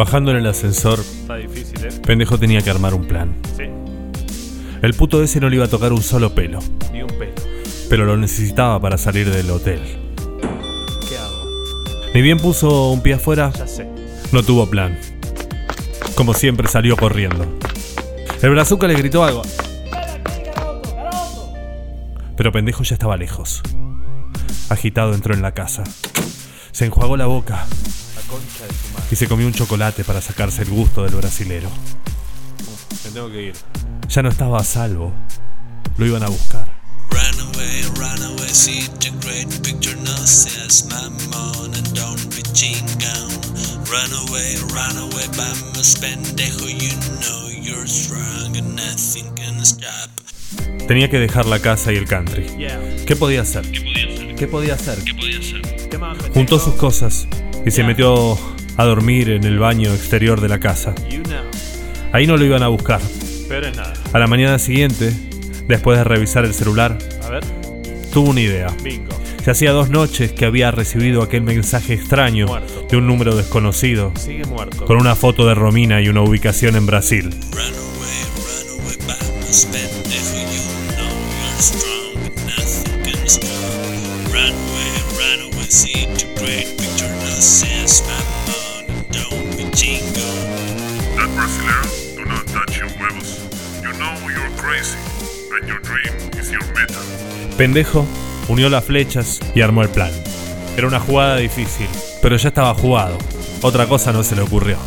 Bajando en el ascensor, Está difícil, ¿eh? pendejo tenía que armar un plan. Sí, El puto ese no le iba a tocar un solo pelo, ni un pelo. pero lo necesitaba para salir del hotel. ¿Qué hago? Ni bien puso un pie afuera, Ya sé. no tuvo plan. Como siempre salió corriendo. El brazuca le gritó algo. Pero pendejo ya estaba lejos. Agitado entró en la casa. Se enjuagó la boca La concha de su madre. y se comió un chocolate para sacarse el gusto del brasilero. Me tengo que ir. Ya no estaba a salvo. Lo iban a buscar. Run away, run away, see the great picture, no seas mamón and don't be chingón. Run away, run away, vamos pendejo, you know you're strong and nothing can stop. Tenía que dejar la casa y el country. Yeah. ¿Qué podía hacer? ¿Qué podía hacer? ¿Qué más? Juntó sus cosas y se metió a dormir en el baño exterior de la casa. Ahí no lo iban a buscar. A la mañana siguiente, después de revisar el celular, tuvo una idea. Ya hacía dos noches que había recibido aquel mensaje extraño de un número desconocido, con una foto de Romina y una ubicación en Brasil. Vamos Pendejo unió las flechas y armó el plan. Era una jugada difícil, pero ya estaba jugado. Otra cosa no se le ocurrió.